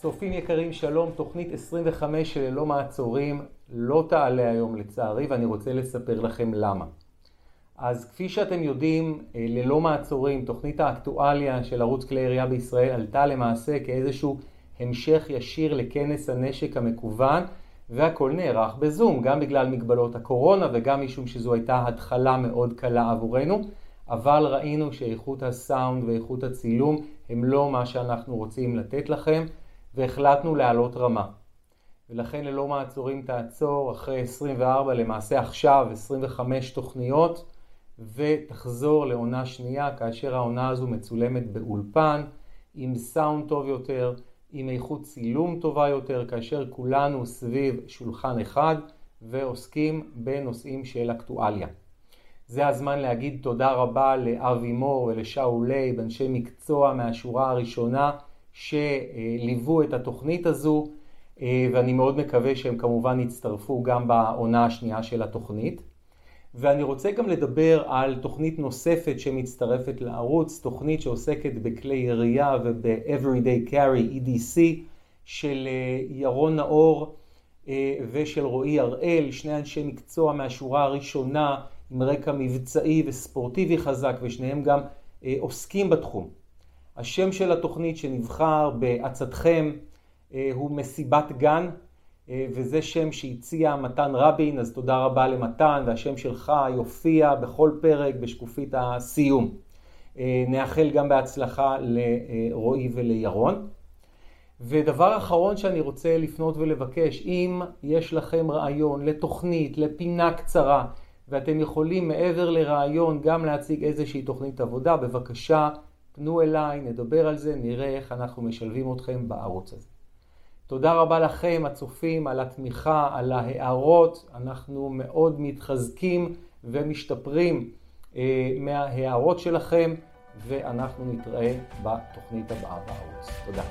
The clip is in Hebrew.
צופים יקרים, שלום, תוכנית 25 של ללא מעצורים לא תעלה היום לצערי, ואני רוצה לספר לכם למה. אז כפי שאתם יודעים, אה, ללא מעצורים, תוכנית האקטואליה של ערוץ כלי ירייה בישראל עלתה למעשה כאיזשהו המשך ישיר לכנס הנשק המקוון, והכל נערך בזום, גם בגלל מגבלות הקורונה וגם משום שזו הייתה התחלה מאוד קלה עבורנו, אבל ראינו שאיכות הסאונד ואיכות הצילום הם לא מה שאנחנו רוצים לתת לכם. והחלטנו להעלות רמה. ולכן ללא מעצורים תעצור אחרי 24, למעשה עכשיו 25 תוכניות, ותחזור לעונה שנייה, כאשר העונה הזו מצולמת באולפן, עם סאונד טוב יותר, עם איכות צילום טובה יותר, כאשר כולנו סביב שולחן אחד ועוסקים בנושאים של אקטואליה. זה הזמן להגיד תודה רבה לאבי מור ולשאול לייב, אנשי מקצוע מהשורה הראשונה, שליוו את התוכנית הזו, אה, ואני מאוד מקווה שהם כמובן יצטרפו גם בעונה השנייה של התוכנית. ואני רוצה גם לדבר על תוכנית נוספת שמצטרפת לערוץ, תוכנית שעוסקת בכלי ירייה וב-Everyday Carry EDC של אה, ירון נאור אה, ושל רועי הראל, שני אנשי מקצוע מהשורה הראשונה עם רקע מבצעי וספורטיבי חזק ושניהם גם עוסקים בתחום. השם של התוכנית שנבחר בעצתכם אה, הוא מסיבת גן, אה, וזה שם שהציע מתן רבין, אז תודה רבה למתן, והשם שלך יופיע בכל פרק בשקופית הסיום. אה, נאחל גם בהצלחה לרועי ולירון. ודבר אחרון שאני רוצה לפנות ולבקש, אם יש לכם רעיון לתוכנית, לפינה קצרה, ואתם יכולים מעבר לרעיון גם להציג איזושהי תוכנית עבודה, בבקשה פנו אליי, נדבר על זה, נראה איך אנחנו משלבים אתכם בערוץ הזה. תודה רבה לכם, הצופים, על התמיכה, על ההערות. אנחנו מאוד מתחזקים ומשתפרים אה, מההערות שלכם, ואנחנו נתראה בתוכנית הבאה בערוץ. תודה.